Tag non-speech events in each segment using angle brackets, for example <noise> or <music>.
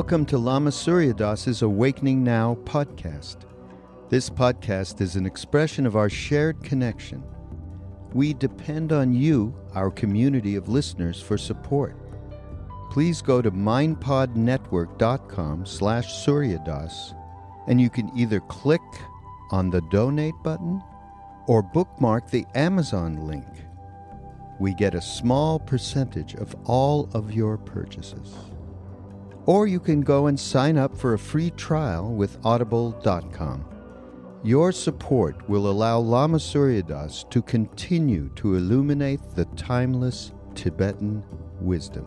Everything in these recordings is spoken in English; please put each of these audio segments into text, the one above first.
Welcome to Lama Surya Das's Awakening Now podcast. This podcast is an expression of our shared connection. We depend on you, our community of listeners, for support. Please go to mindpodnetwork.com slash suryadas and you can either click on the donate button or bookmark the Amazon link. We get a small percentage of all of your purchases. Or you can go and sign up for a free trial with audible.com. Your support will allow Lama Surya Das to continue to illuminate the timeless Tibetan wisdom.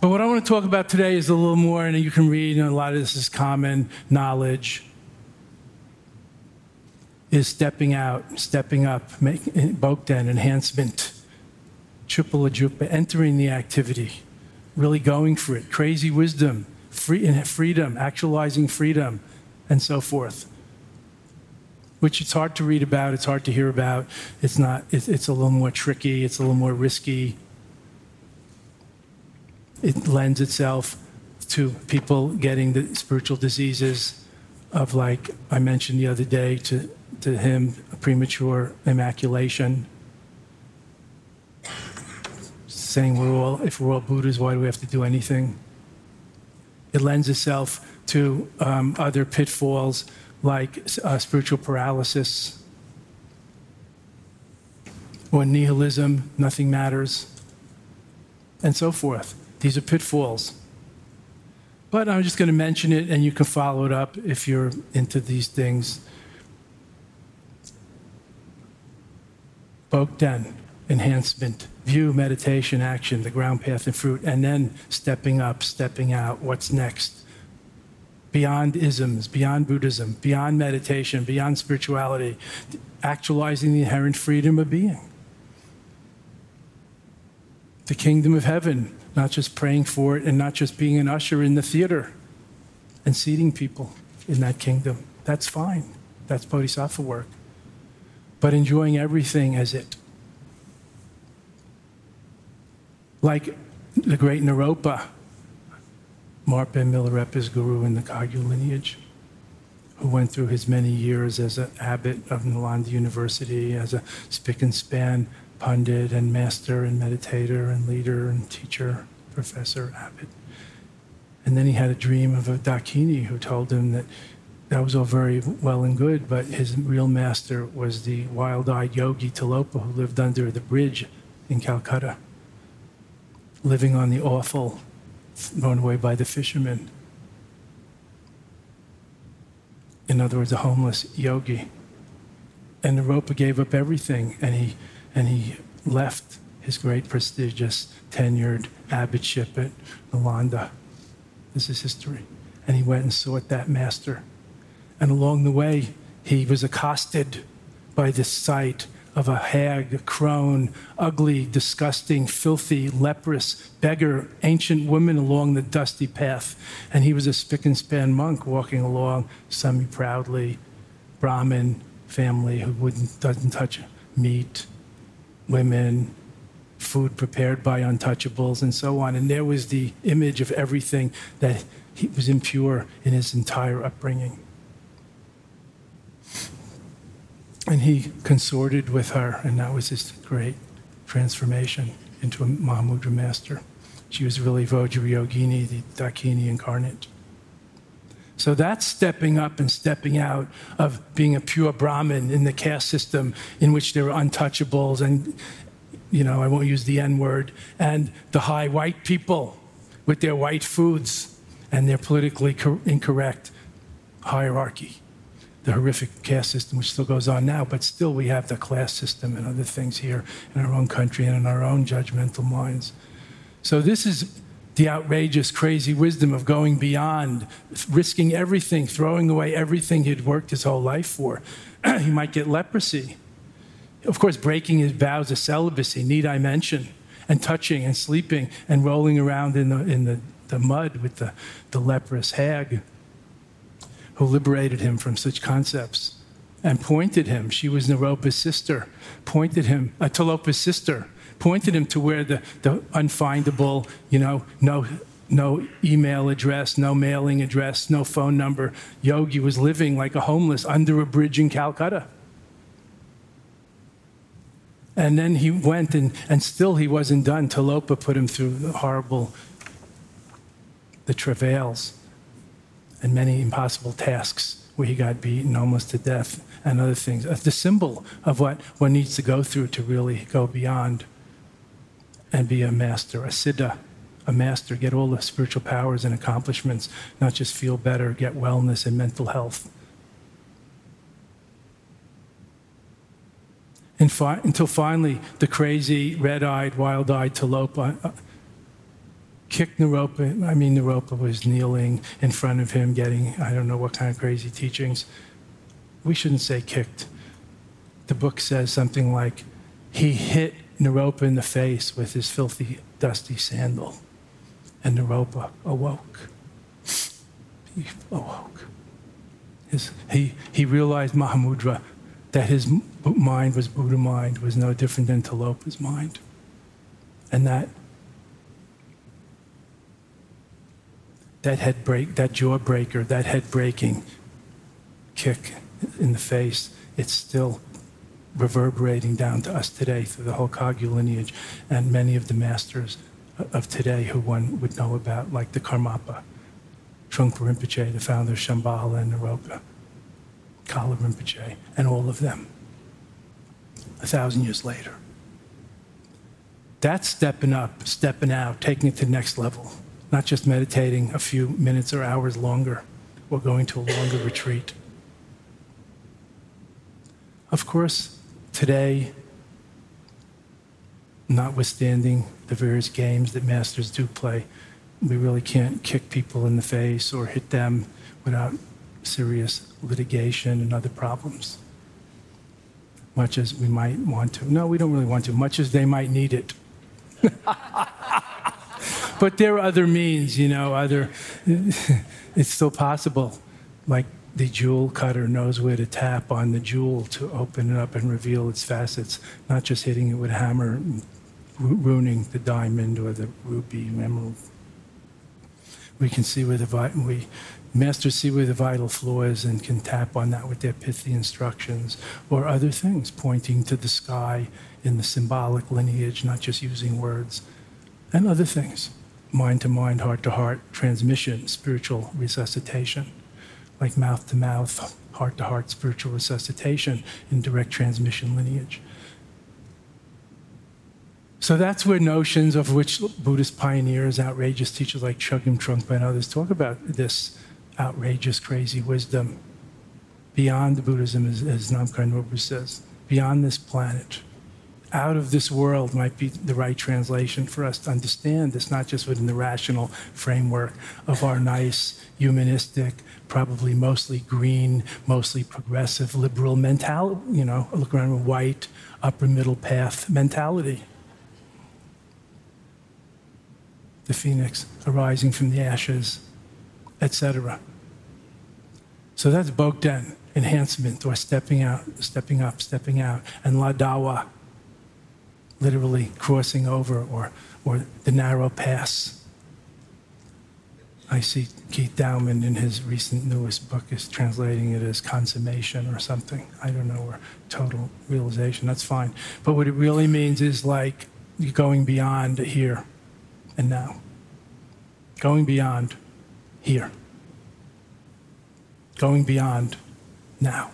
But what I want to talk about today is a little more, and you can read, and a lot of this is common knowledge is stepping out, stepping up, making Bogdan enhancement, triple ajupa, entering the activity, really going for it, crazy wisdom, free, freedom, actualizing freedom, and so forth. Which it's hard to read about, it's hard to hear about, it's not, it's, it's a little more tricky, it's a little more risky. It lends itself to people getting the spiritual diseases of like I mentioned the other day to to him a premature immaculation, saying we're all, if we're all Buddhas, why do we have to do anything? It lends itself to um, other pitfalls like uh, spiritual paralysis or nihilism, nothing matters, and so forth. These are pitfalls. But I'm just going to mention it, and you can follow it up if you're into these things. Bogdan, enhancement, view, meditation, action, the ground path and fruit, and then stepping up, stepping out, what's next? Beyond isms, beyond Buddhism, beyond meditation, beyond spirituality, actualizing the inherent freedom of being. The kingdom of heaven, not just praying for it and not just being an usher in the theater and seating people in that kingdom. That's fine. That's bodhisattva work but enjoying everything as it. Like the great Naropa, Marpa Milarepa's guru in the Kagyu lineage, who went through his many years as an abbot of Nalanda University, as a spick and span pundit and master and meditator and leader and teacher, professor, abbot. And then he had a dream of a Dakini who told him that that was all very well and good, but his real master was the wild eyed yogi Tilopa who lived under the bridge in Calcutta, living on the offal thrown away by the fishermen. In other words, a homeless yogi. And Naropa gave up everything and he, and he left his great prestigious tenured abbotship at Nalanda. This is history. And he went and sought that master. And along the way, he was accosted by the sight of a hag, a crone, ugly, disgusting, filthy, leprous, beggar, ancient woman along the dusty path. And he was a spick and span monk walking along semi proudly, Brahmin family who wouldn't, doesn't touch meat, women, food prepared by untouchables, and so on. And there was the image of everything that he was impure in his entire upbringing. And he consorted with her, and that was his great transformation into a Mahamudra master. She was really Vajrayogini, the Dakini incarnate. So that's stepping up and stepping out of being a pure Brahmin in the caste system in which there were untouchables and, you know, I won't use the N word, and the high white people with their white foods and their politically incorrect hierarchy the horrific caste system, which still goes on now, but still we have the class system and other things here in our own country and in our own judgmental minds. So this is the outrageous, crazy wisdom of going beyond, risking everything, throwing away everything he'd worked his whole life for. <clears throat> he might get leprosy. Of course, breaking his vows of celibacy, need I mention, and touching and sleeping and rolling around in the, in the, the mud with the, the leprous hag who liberated him from such concepts and pointed him. She was Naropa's sister, pointed him, uh, Tilopa's sister, pointed him to where the, the unfindable, you know, no, no email address, no mailing address, no phone number. Yogi was living like a homeless under a bridge in Calcutta. And then he went, and, and still he wasn't done. Tilopa put him through the horrible, the travails and many impossible tasks where he got beaten almost to death and other things. That's the symbol of what one needs to go through to really go beyond and be a master, a siddha, a master, get all the spiritual powers and accomplishments, not just feel better, get wellness and mental health. Fi- until finally, the crazy, red eyed, wild eyed Tilopa uh, kicked Naropa. I mean, Naropa was kneeling in front of him, getting I don't know what kind of crazy teachings. We shouldn't say kicked. The book says something like, he hit Naropa in the face with his filthy, dusty sandal, and Naropa awoke. He awoke. His, he, he realized Mahamudra, that his mind was Buddha mind, was no different than Tilopa's mind. And that that head break, that jaw breaker, that head breaking kick in the face, it's still reverberating down to us today through the whole Kagyu lineage and many of the masters of today who one would know about, like the Karmapa, Trungpa Rinpoche, the founder of Shambhala and Naropa, Kalu Rinpoche, and all of them a thousand years later. That's stepping up, stepping out, taking it to the next level not just meditating a few minutes or hours longer or going to a longer retreat. Of course, today, notwithstanding the various games that masters do play, we really can't kick people in the face or hit them without serious litigation and other problems. Much as we might want to. No, we don't really want to, much as they might need it. <laughs> but there are other means, you know, other, <laughs> it's still possible. Like the jewel cutter knows where to tap on the jewel to open it up and reveal its facets, not just hitting it with a hammer, and ruining the diamond or the ruby emerald. We can see where the we masters see where the vital flaw is and can tap on that with their pithy instructions or other things, pointing to the sky in the symbolic lineage, not just using words, and other things mind to mind, heart to heart transmission, spiritual resuscitation, like mouth to mouth, heart to heart spiritual resuscitation in direct transmission lineage. So that's where notions of which Buddhist pioneers, outrageous teachers like Chogyam Trungpa and others talk about this outrageous, crazy wisdom beyond Buddhism, as, as Rinpoche says, beyond this planet. Out of this world might be the right translation for us to understand this, not just within the rational framework of our nice, humanistic, probably mostly green, mostly progressive, liberal mentality, you know, look around with white, upper middle path mentality. The phoenix arising from the ashes, etc. So that's Bogdan, enhancement or stepping out, stepping up, stepping out, and Ladawa, literally crossing over or, or the narrow pass. I see Keith Dowman in his recent newest book is translating it as consummation or something. I don't know, or total realization. That's fine. But what it really means is like going beyond here and now. Going beyond here. Going beyond now.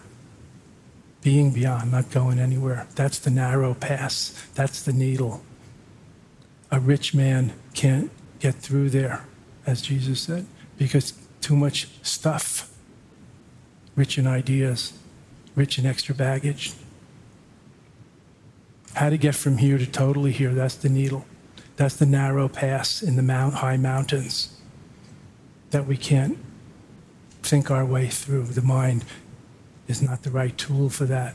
Being beyond, not going anywhere. That's the narrow pass. That's the needle. A rich man can't get through there as Jesus said, because too much stuff, rich in ideas, rich in extra baggage. How to get from here to totally here, that's the needle. That's the narrow pass in the mount, high mountains that we can't think our way through. The mind is not the right tool for that.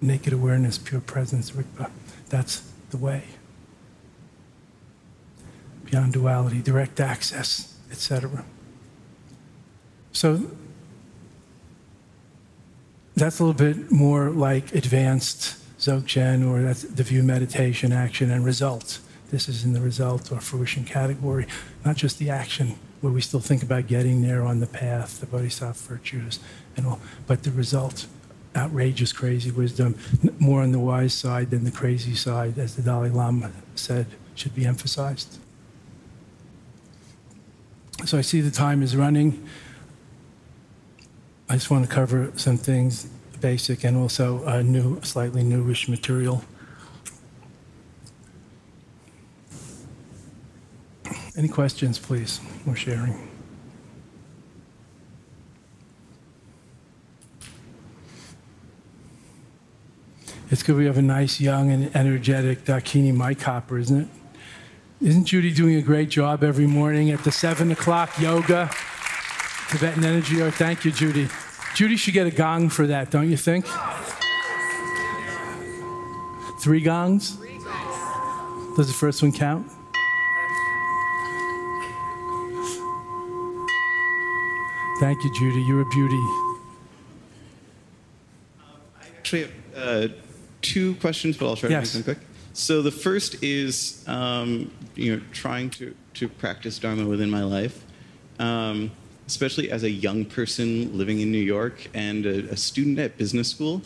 Naked awareness, pure presence, Rigpa, that's the way beyond duality, direct access, etc. So that's a little bit more like advanced Dzogchen, or that's the view meditation, action, and result. This is in the result or fruition category, not just the action, where we still think about getting there on the path, the bodhisattva virtues, and all, but the result, outrageous, crazy wisdom, more on the wise side than the crazy side, as the Dalai Lama said, should be emphasized. So I see the time is running. I just want to cover some things, basic and also new, slightly newish material. Any questions, please? We're sharing. It's good we have a nice, young, and energetic Dakini mic hopper, isn't it? Isn't Judy doing a great job every morning at the 7 o'clock yoga? Tibetan Energy Art. Thank you, Judy. Judy should get a gong for that, don't you think? Three gongs? Does the first one count? Thank you, Judy. You're a beauty. I actually uh, two questions, but I'll try to Yes. make them quick. So the first is, um, you know, trying to, to practice Dharma within my life, um, especially as a young person living in New York and a, a student at business school.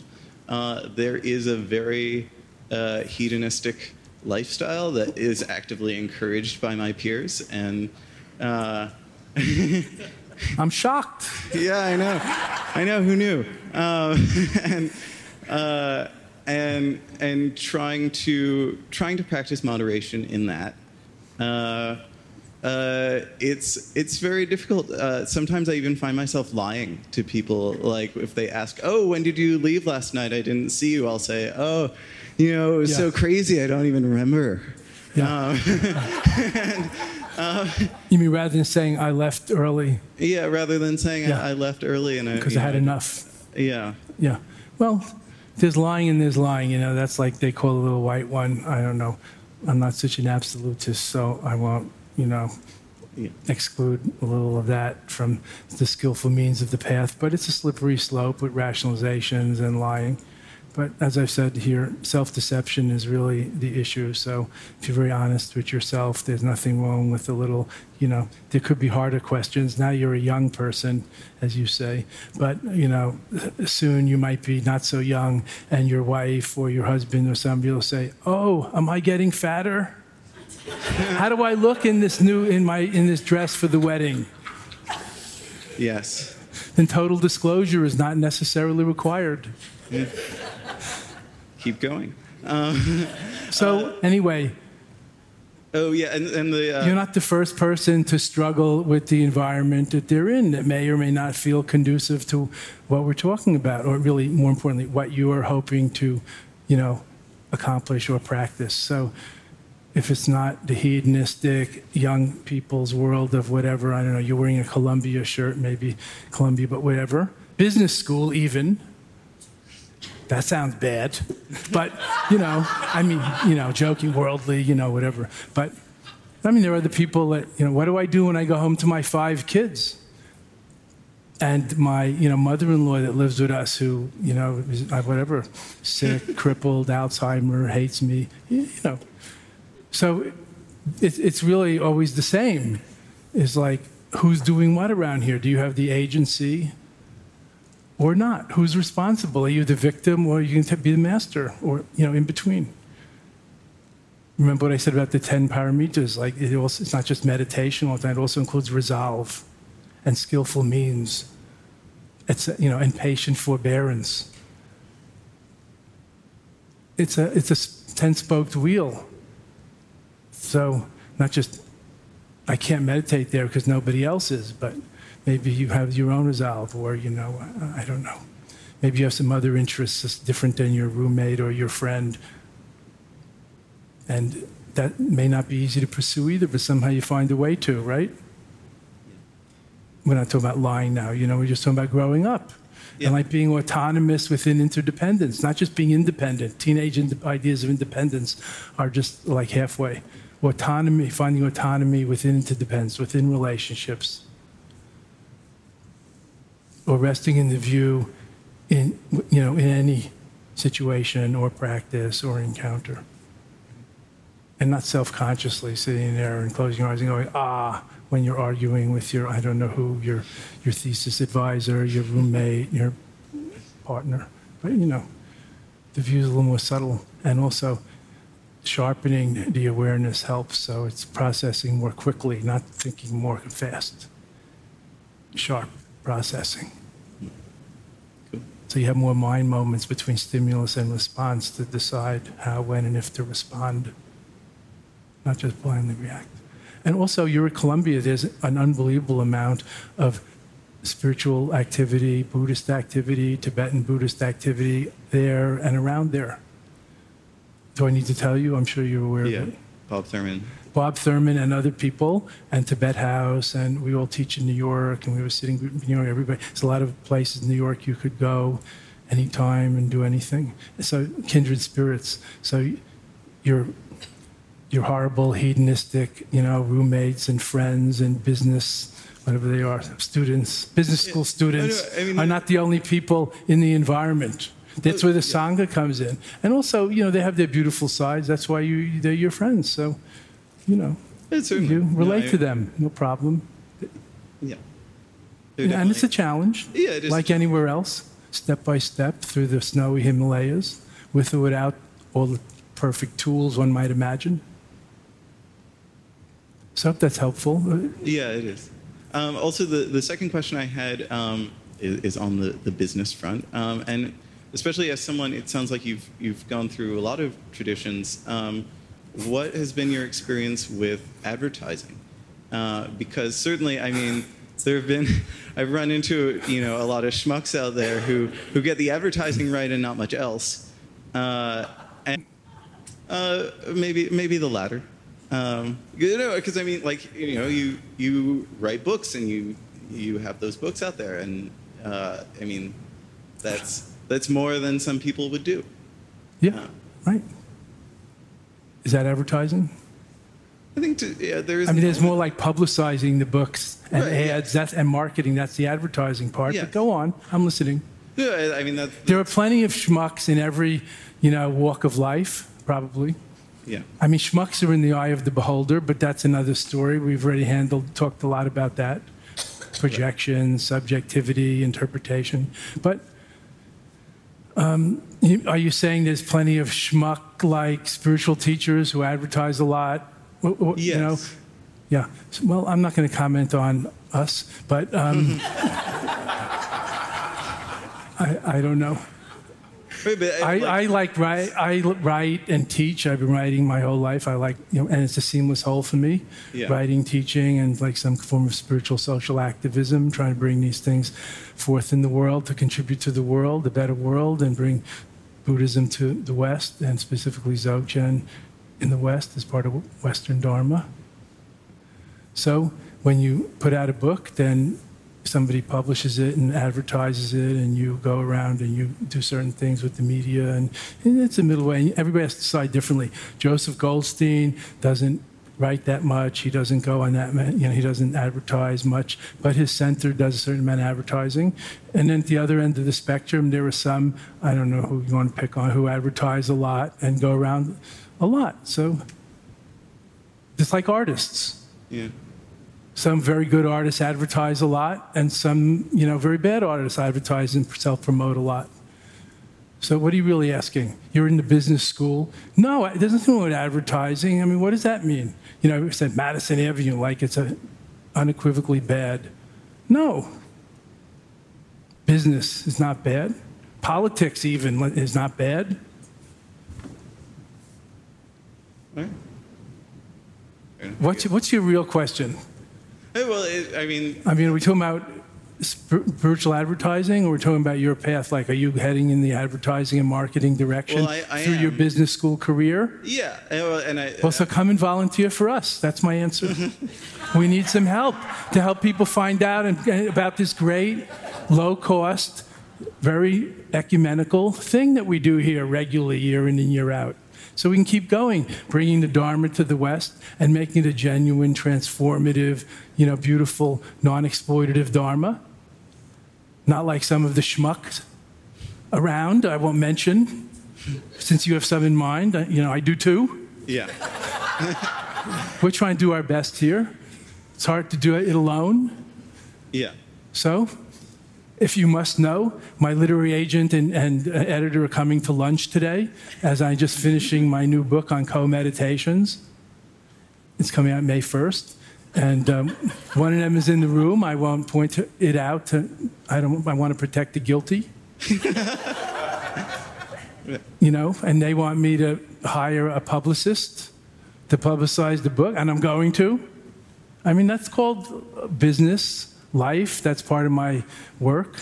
Uh, there is a very uh, hedonistic lifestyle that is actively encouraged by my peers, and uh, <laughs> I'm shocked. yeah, I know. I know. Who knew? Um, <laughs> and uh, and and trying to trying to practice moderation in that. Uh, uh, it's it's very difficult. Uh, sometimes I even find myself lying to people. Like if they ask, "Oh, when did you leave last night? I didn't see you." I'll say, "Oh, you know, it was Yeah. so crazy. I don't even remember." Yeah. Um, <laughs> and, uh, You mean rather than saying I left early yeah, rather than saying Yeah. I, I left early and I because you I had know, enough? Yeah. Yeah. Well, there's lying and there's lying. You know, that's like they call a little white one. I don't know. I'm not such an absolutist, so I won't, you know, Yeah. exclude a little of that from the skillful means of the path. But it's a slippery slope with rationalizations and lying. But as I've said here, self deception is really the issue. So if you're very honest with yourself, there's nothing wrong with a little, you know, there could be harder questions. Now you're a young person, as you say, but, you know, soon you might be not so young and your wife or your husband or somebody will say, Oh, am I getting fatter? How do I look in this new, in my, in this dress for the wedding? Yes. Then total disclosure is not necessarily required. Keep going. Um, <laughs> So, anyway, oh yeah, and, and the uh, You're not the first person to struggle with the environment that they're in that may or may not feel conducive to what we're talking about, or really, more importantly, what you are hoping to, you know, accomplish or practice. So if it's not the hedonistic young people's world of whatever, I don't know, you're wearing a Columbia shirt, maybe Columbia, but whatever, business school even. That sounds bad. But, you know, I mean, you know, joking, worldly, you know, whatever. But, I mean, there are the people that, you know, what do I do when I go home to my five kids? and my you know mother-in-law that lives with us who you know is uh, whatever sick <laughs> crippled alzheimer hates me you know so it, it's really always the same it's like who's doing what around here do you have the agency or not who's responsible are you the victim or you can be the master or you know in between remember what i said about the 10 paramitas like it also, it's not just meditation it also includes resolve and skillful means, it's you know, and patient forbearance. It's a it's a ten-spoked wheel. So not just I can't meditate there because nobody else is, but maybe you have your own resolve, or you know, I don't know. Maybe you have some other interests that's different than your roommate or your friend, and that may not be easy to pursue either. But somehow you find a way to, right? we're not talking about lying now, you know, we're just talking about growing up. Yeah. And like being autonomous within interdependence, not just being independent. Teenage ind- ideas of independence are just like halfway. Autonomy, finding autonomy within interdependence, within relationships, or resting in the view in, you know, in any situation or practice or encounter. And not self consciously sitting there and closing your eyes and going, ah, when you're arguing with your, I don't know who, your, your thesis advisor, your roommate, your partner. But, you know, the view is a little more subtle. And also, sharpening the awareness helps. So it's processing more quickly, not thinking more fast. Sharp processing. So you have more mind moments between stimulus and response to decide how, when, and if to respond, not just blindly react. And also, you're at Columbia, there's an unbelievable amount of spiritual activity, Buddhist activity, Tibetan Buddhist activity there and around there. Do I need to tell you? I'm sure you're aware yeah. of it. Bob Thurman. Bob Thurman and other people, and Tibet House, and we all teach in New York, and we were sitting in New York. Everybody, there's a lot of places in New York you could go anytime and do anything. So kindred spirits. So you're your horrible hedonistic, you know, roommates and friends and business, whatever they are, students, business school students I mean, are not the only people in the environment. That's where the oh, sangha comes in, and also, you know, they have their beautiful sides. That's why you they're your friends. So, you know, you relate I, to them, no problem. Yeah, and it's a challenge. Yeah, it is. Like anywhere else, step by step through the snowy Himalayas, with or without all the perfect tools one might imagine. So I hope that's helpful. Yeah, it is. Um, also, the, the second question I had um, is, is, on the, the business front. Um, and especially as someone, it sounds like you've, you've gone through a lot of traditions. What has been your experience with advertising? Uh, because certainly, I mean, there have been, <laughs> I've run into, you know, a lot of schmucks out there who, who get the advertising right and not much else. Uh, and uh, maybe, maybe the latter. Um, you know, because I mean, like you know, you you write books and you you have those books out there, and uh, I mean, that's that's more than some people would do. Yeah, uh, right. Is that advertising? I think to, yeah, there is. I mean, there's more like publicizing the books and right, ads. Yeah. That's and marketing. That's the advertising part. But go on, I'm listening. Yeah, I mean that. There are plenty of schmucks in every, you know, walk of life, probably. Yeah. I mean, schmucks are in the eye of the beholder, but that's another story. We've already handled, talked a lot about that projection, subjectivity, interpretation. But um, are you saying there's plenty of schmuck like spiritual teachers who advertise a lot? Yes. You know? Yeah. Well, I'm not going to comment on us, but um, <laughs> I, I don't know. I, I like write. I write and teach. I've been writing my whole life. I like you know, and it's a seamless whole for me. Yeah. Writing, teaching, and like some form of spiritual social activism, trying to bring these things forth in the world to contribute to the world, a better world, and bring Buddhism to the West, and specifically Dzogchen in the West as part of Western Dharma. So when you put out a book, then somebody publishes it and advertises it, and you go around and you do certain things with the media, and, and it's a middle way. And everybody has to decide differently. Joseph Goldstein doesn't write that much. He doesn't go on that, you know, he doesn't advertise much, but his center does a certain amount of advertising. And then at the other end of the spectrum, there are some, I don't know who you want to pick on, who advertise a lot and go around a lot. So it's like artists. Yeah. Some very good artists advertise a lot, and some, you know, very bad artists advertise and self-promote a lot. So what are you really asking? You're in the business school. No, it doesn't mean with advertising. I mean, what does that mean? You know, I said Madison Avenue like it's a unequivocally bad. No. Business is not bad. Politics even is not bad. Right. What's, what's your real question? Well, it, I mean, I mean, are we talking about virtual advertising, or we're talking about your path? Like, are you heading in the advertising and marketing direction Well, I- I through your business school career? yeah, and, I. Well, so come and volunteer for us. That's my answer. <laughs> we need some help to help people find out and about this great, low cost, very ecumenical thing that we do here regularly, year in and year out. So we can keep going, bringing the Dharma to the West and making it a genuine, transformative, you know, beautiful, non-exploitative Dharma. Not like some of the schmucks around. I won't mention, since you have some in mind. You know, I do too. yeah. <laughs> We're trying to do our best here. It's hard to do it alone. Yeah. So, if you must know, my literary agent and, and uh, editor are coming to lunch today as I'm just finishing my new book on co meditations. It's coming out May 1st. And um, one of them is in the room. I won't point it out. To, I, don't, I want to protect the guilty. <laughs> you know, and they want me to hire a publicist to publicize the book, and I'm going to. I mean, that's called business, life. That's part of my work.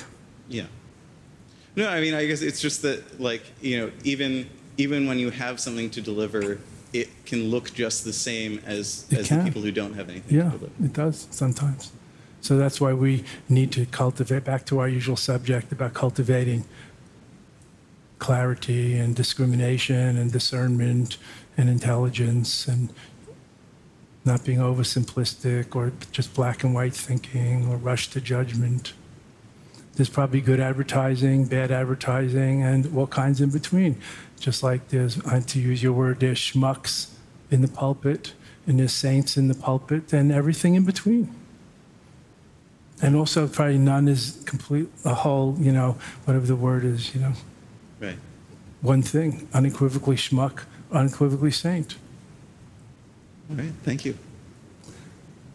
Yeah. No, I mean, I guess it's just that, like, you know, even even when you have something to deliver, it can look just the same as It as can. the people who don't have anything Yeah, to deliver. it does sometimes. So that's why we need to cultivate, back to our usual subject about cultivating clarity and discrimination and discernment and intelligence and not being oversimplistic or just black and white thinking or rush to judgment. There's probably good advertising, bad advertising, and all kinds in between. Just like there's, to use your word, there's schmucks in the pulpit, and there's saints in the pulpit, and everything in between. And also, probably none is complete, a whole, you know, whatever the word is, you know, Right. one thing, unequivocally schmuck, unequivocally saint. All right. Thank you.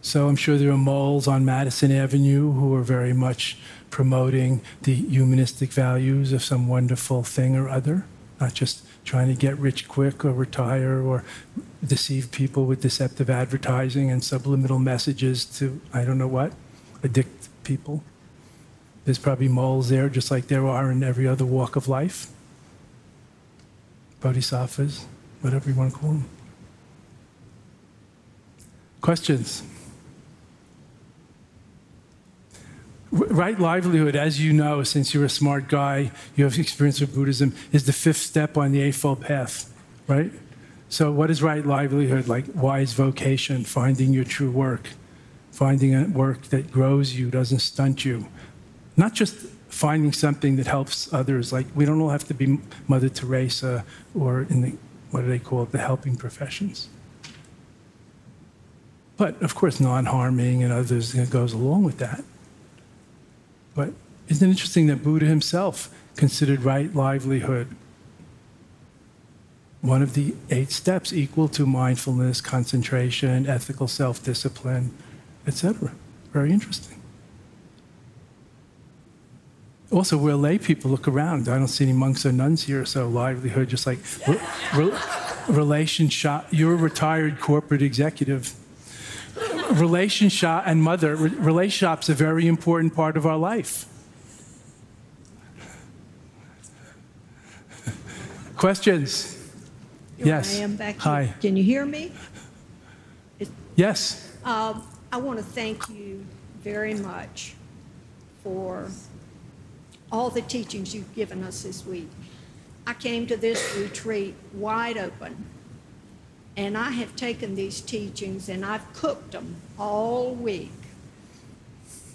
So I'm sure there are moles on Madison Avenue who are very much promoting the humanistic values of some wonderful thing or other, not just trying to get rich quick or retire or deceive people with deceptive advertising and subliminal messages to, I don't know what, addict people. There's probably moles there, just like there are in every other walk of life. Bodhisattvas, whatever you want to call them. Questions? Right livelihood, as you know, since you're a smart guy, you have experience with Buddhism, is the fifth step on the Eightfold Path, right? So, what is right livelihood? Like wise vocation, finding your true work, finding a work that grows you, doesn't stunt you. Not just finding something that helps others. Like, we don't all have to be Mother Teresa or in the, what do they call it, the helping professions. But of course, non harming and others goes along with that. But isn't it interesting that Buddha himself considered right livelihood one of the eight steps equal to mindfulness, concentration, ethical self discipline, etc.? Very interesting. Also, we're lay people. Look around. I don't see any monks or nuns here. So livelihood, just like re- re- relationship. You're a retired corporate executive relationship and mother re- relationship's a very important part of our life Questions? Here Yes. I am back Hi. here. Can you hear me? Yes. Um, I want to thank you very much for all the teachings you've given us this week. I came to this retreat wide open, and I have taken these teachings and I've cooked them all week.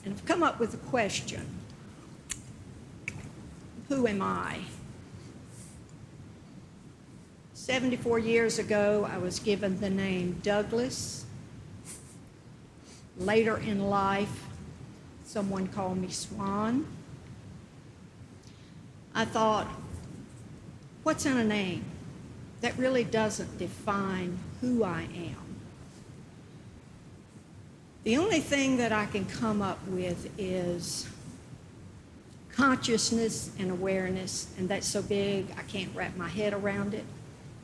And I've come up with a question Who am I? 74 years ago, I was given the name Douglas. Later in life, someone called me Swan. I thought, what's in a name? That really doesn't define who I am. The only thing that I can come up with is consciousness and awareness, and that's so big I can't wrap my head around it.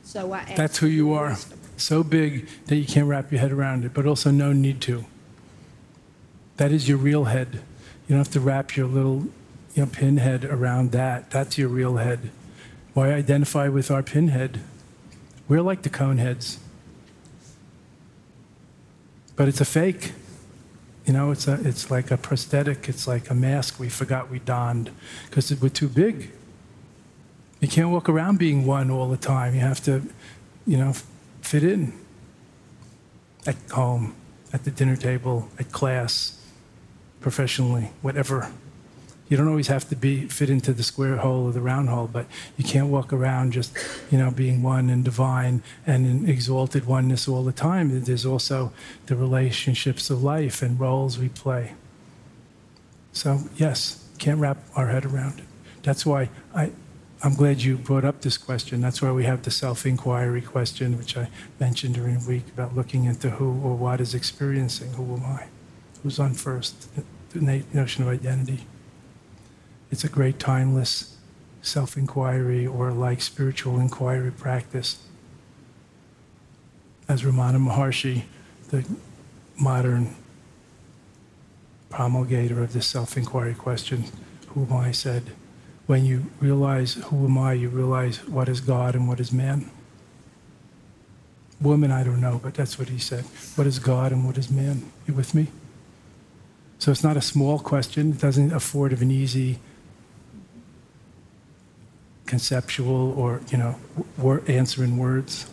So I That's who you are. So big that you can't wrap your head around it, but also no need to. That is your real head. You don't have to wrap your little you know, pinhead around that. That's your real head. Why identify with our pinhead? We're like the Coneheads. But it's a fake. You know, it's, a, it's like a prosthetic. It's like a mask we forgot we donned because we're too big. You can't walk around being one all the time. You have to, you know, fit in at home, at the dinner table, at class, professionally, whatever. You don't always have to be fit into the square hole or the round hole, but you can't walk around just, you know, being one and divine and in exalted oneness all the time. There's also the relationships of life and roles we play. So yes, can't wrap our head around it. That's why I, I'm glad you brought up this question. That's why we have the self-inquiry question, which I mentioned during the week about looking into who or what is experiencing. Who am I? Who's on first? The notion of identity. It's a great timeless self-inquiry or like spiritual inquiry practice. As Ramana Maharshi, the modern promulgator of this self-inquiry question, who am I, said, when you realize who am I, you realize what is God and what is man. Woman, I don't know, but that's what he said. What is God and what is man? You with me? So it's not a small question. It doesn't afford of an easy conceptual or, you know, wor- answer in words.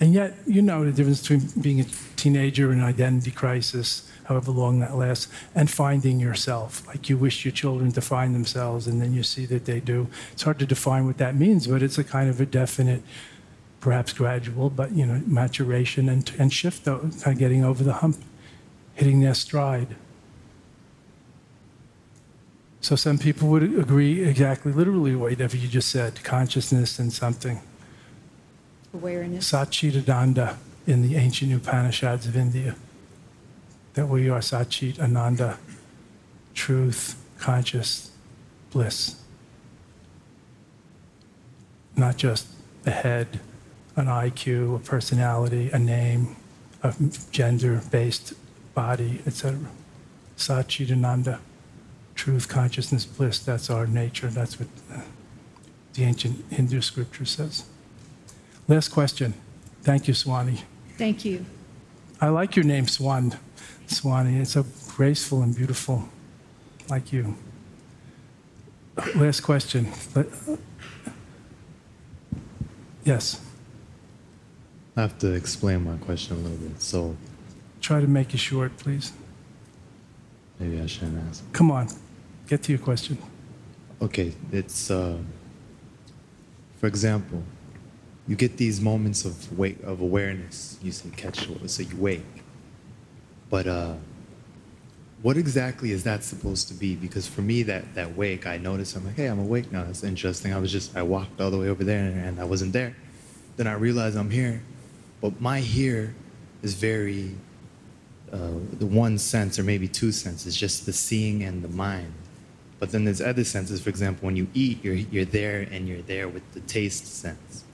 And yet, you know the difference between being a teenager and an identity crisis, however long that lasts, and finding yourself. Like you wish your children to find themselves, and then you see that they do. It's hard to define what that means, but it's a kind of a definite, perhaps gradual, but you know, maturation and, and shift, though, kind of getting over the hump, hitting their stride. So some people would agree exactly, literally, whatever you just said, consciousness and something. Awareness. Satchitananda in the ancient Upanishads of India. That we are Satchit Ananda, truth, conscious, bliss. Not just a head, an IQ, a personality, a name, a gender-based body, etc. Satchitananda, truth, consciousness, bliss. That's our nature. That's what uh, the ancient Hindu scripture says. Last question. Thank you, Swani. Thank you. I like your name, Swan. Swani. It's so graceful and beautiful, like you. Last question. Yes. I have to explain my question a little bit, so Try to make it short, please. maybe I shouldn't ask. Come on. Get to your question. Okay, it's uh, for example, you get these moments of wake of awareness. You say catch, so you wake. But uh, what exactly is that supposed to be? Because for me, that that wake, I notice I'm like, hey, I'm awake now. That's interesting. I was just I walked all the way over there and I wasn't there. Then I realize I'm here, but my here is very uh, the one sense or maybe two senses, just the seeing and the mind. But then there's other senses. For example, when you eat, you're you're there and you're there with the taste sense.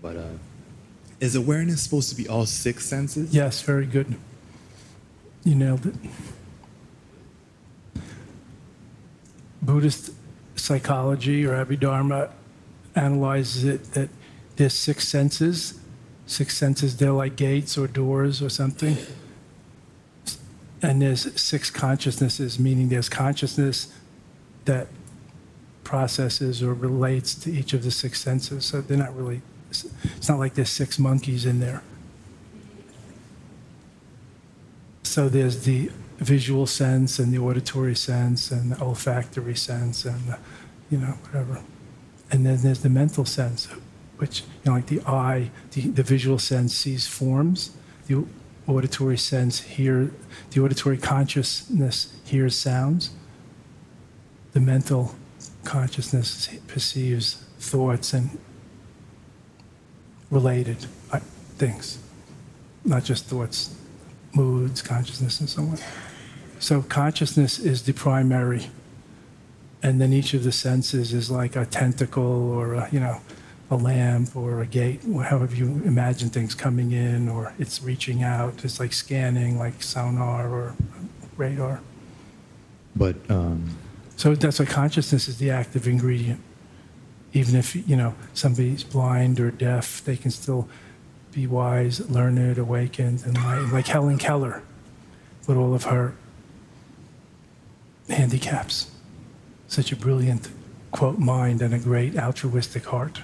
But uh, is awareness supposed to be all six senses? Yes, very good. You nailed it. Buddhist psychology or Abhidharma analyzes it that there's six senses. Six senses, they're like gates or doors or something. And there's six consciousnesses, meaning there's consciousness that processes or relates to each of the six senses. So they're not really, it's not like there's six monkeys in there. So there's the visual sense and the auditory sense and the olfactory sense and the, you know, whatever. And then there's the mental sense, which, you know, like the eye, the, the visual sense sees forms, the auditory sense hear, the auditory consciousness hears sounds, the mental consciousness perceives thoughts and related uh, things, not just thoughts, moods, consciousness, and so on. So consciousness is the primary, and then each of the senses is like a tentacle or a, you know, a lamp or a gate, however you imagine things coming in, or it's reaching out. It's like scanning, like sonar or radar. But um, So that's why consciousness is the active ingredient. Even if you know somebody's blind or deaf, they can still be wise, learned, awakened, and. Like Helen Keller, with all of her handicaps, such a brilliant quote mind and a great altruistic heart.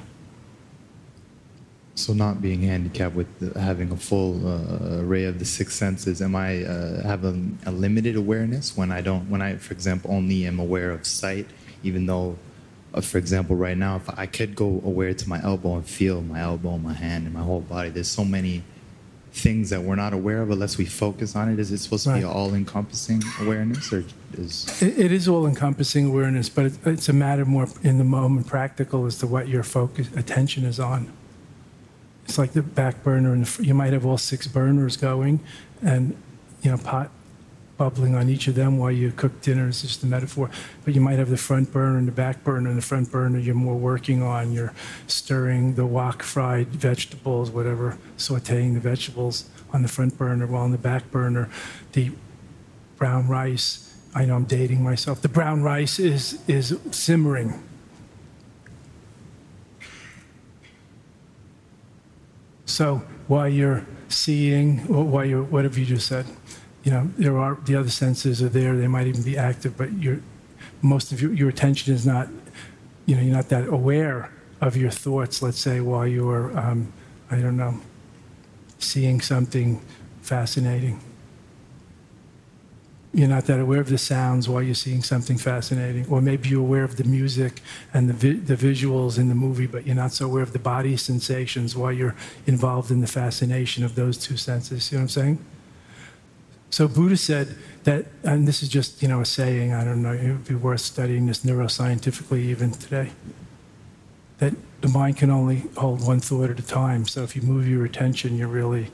So not being handicapped with the, having a full uh, array of the six senses, am I uh, have a, a limited awareness when I don't? When I, for example, only am aware of sight, even though, uh, for example, right now, if I could go aware to my elbow and feel my elbow, my hand, and my whole body, there's so many things that we're not aware of unless we focus on it. Is it supposed to be all-encompassing awareness, or is It, it is all encompassing awareness, but it, it's a matter more in the moment practical as to what your focus attention is on. It's like the back burner, and you might have all six burners going, and you know pot bubbling on each of them while you cook dinner is just a metaphor. But you might have the front burner and the back burner. And the front burner you're more working on. You're stirring the wok fried vegetables, whatever, sautéing the vegetables on the front burner, while on the back burner, the brown rice. I know I'm dating myself. The brown rice is is simmering. So while you're seeing, while you're, what have you just said? You know, there are the other senses are there. They might even be active, but your most of your, your attention is not, you know, you're not that aware of your thoughts. Let's say while you're, um, I don't know, seeing something fascinating. You're not that aware of the sounds while you're seeing something fascinating, or maybe you're aware of the music and the vi- the visuals in the movie, but you're not so aware of the body sensations while you're involved in the fascination of those two senses. You know what I'm saying? So Buddha said that, and this is just you know a saying. I don't know. It would be worth studying this neuroscientifically even today. That the mind can only hold one thought at a time. So if you move your attention, you're really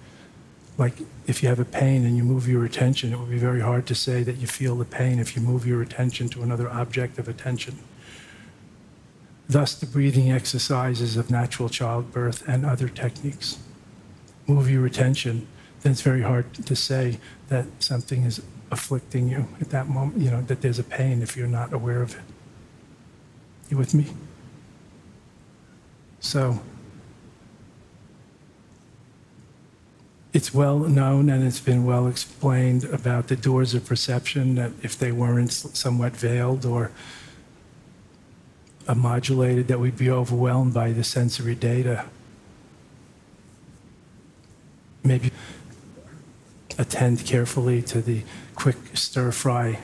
like if you have a pain and you move your attention, it would be very hard to say that you feel the pain if you move your attention to another object of attention. Thus, the breathing exercises of natural childbirth and other techniques. Move your attention, then it's very hard to say that something is afflicting you at that moment, you know, that there's a pain if you're not aware of it. You with me? So, it's well known and it's been well explained about the doors of perception that if they weren't somewhat veiled or modulated, that we'd be overwhelmed by the sensory data. Maybe attend carefully to the quick stir fry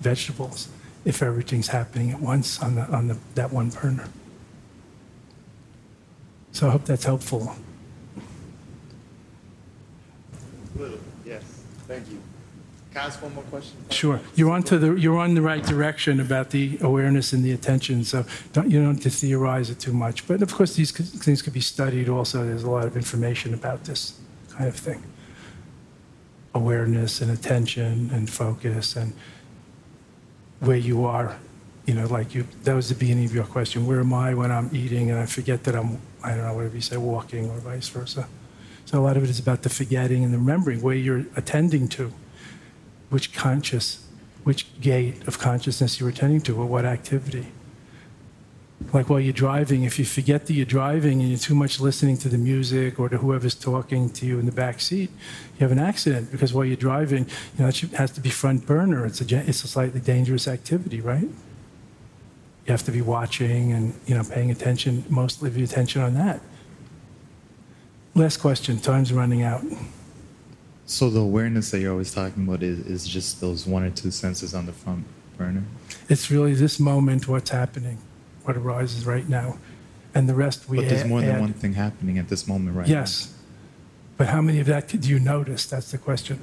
vegetables if everything's happening at once on, the, on the, that one burner. So I hope that's helpful. Yes. Thank you. Can I ask one more question? Sure. You're on to the, you're on the right direction about the awareness and the attention, so don't, you don't have to theorize it too much. But of course, these things could be studied also. There's a lot of information about this kind of thing. Awareness and attention and focus and where you are. You know, like you, that was the beginning of your question. Where am I when I'm eating and I forget that I'm, I don't know, whatever you say, walking or vice versa. So a lot of it is about the forgetting and the remembering where you're attending to which conscious, which gate of consciousness you're attending to, or what activity. Like while you're driving, if you forget that you're driving and you're too much listening to the music or to whoever's talking to you in the back seat, you have an accident because while you're driving, you know, it has to be front burner. It's a, it's a slightly dangerous activity, right? You have to be watching and, you know, paying attention, mostly your attention on that. Last question, time's running out. So the awareness that you're always talking about is, is just those one or two senses on the front burner? It's really this moment, what's happening, what arises right now. And the rest we But there's add- more than add. one thing happening at this moment right Yes. But how many of that do you notice? That's the question.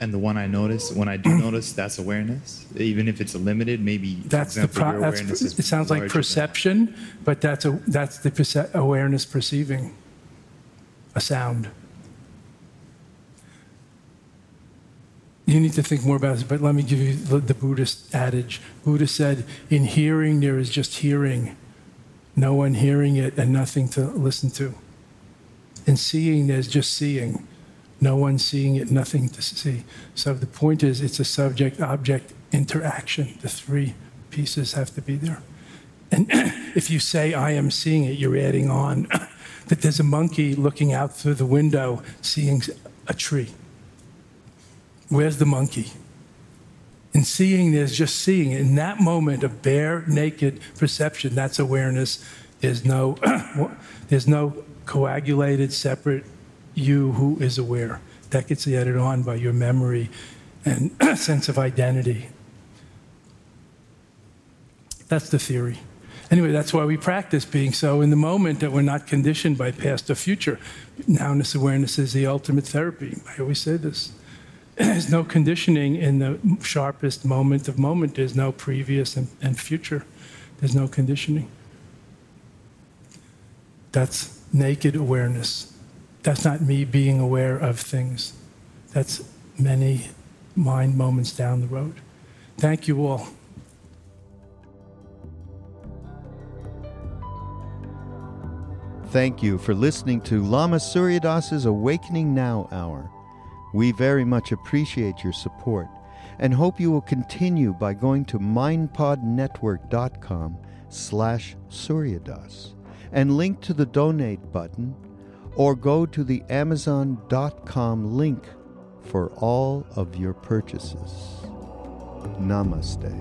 And the one I notice, when I do <clears throat> notice, that's awareness. Even if it's a limited, maybe That's the example, pro- your that's, it sounds like perception, but that's a that's the perce- awareness perceiving a sound. You need to think more about this, but let me give you the, the Buddhist adage. Buddha said, "In hearing, there is just hearing, no one hearing it, and nothing to listen to. In seeing, there's just seeing, no one seeing it, nothing to see." So the point is, it's a subject-object interaction. The three pieces have to be there. And <clears throat> if you say, I am seeing it, you're adding on <clears throat> that there's a monkey looking out through the window seeing a tree. Where's the monkey? In seeing, there's just seeing. In that moment of bare, naked perception, that's awareness. There's no, <clears throat> there's no coagulated, separate you who is aware. That gets added on by your memory and <clears throat> sense of identity. That's the theory. Anyway, that's why we practice being so in the moment that we're not conditioned by past or future. Nowness awareness is the ultimate therapy. I always say this. <clears throat> There's no conditioning in the sharpest moment of moment. There's no previous and, and future. There's no conditioning. That's naked awareness. That's not me being aware of things. That's many mind moments down the road. Thank you all. Thank you for listening to Lama Surya Das' Awakening Now Hour. We very much appreciate your support and hope you will continue by going to mindpodnetwork.com slash suryadas and link to the donate button or go to the amazon.com link for all of your purchases. Namaste.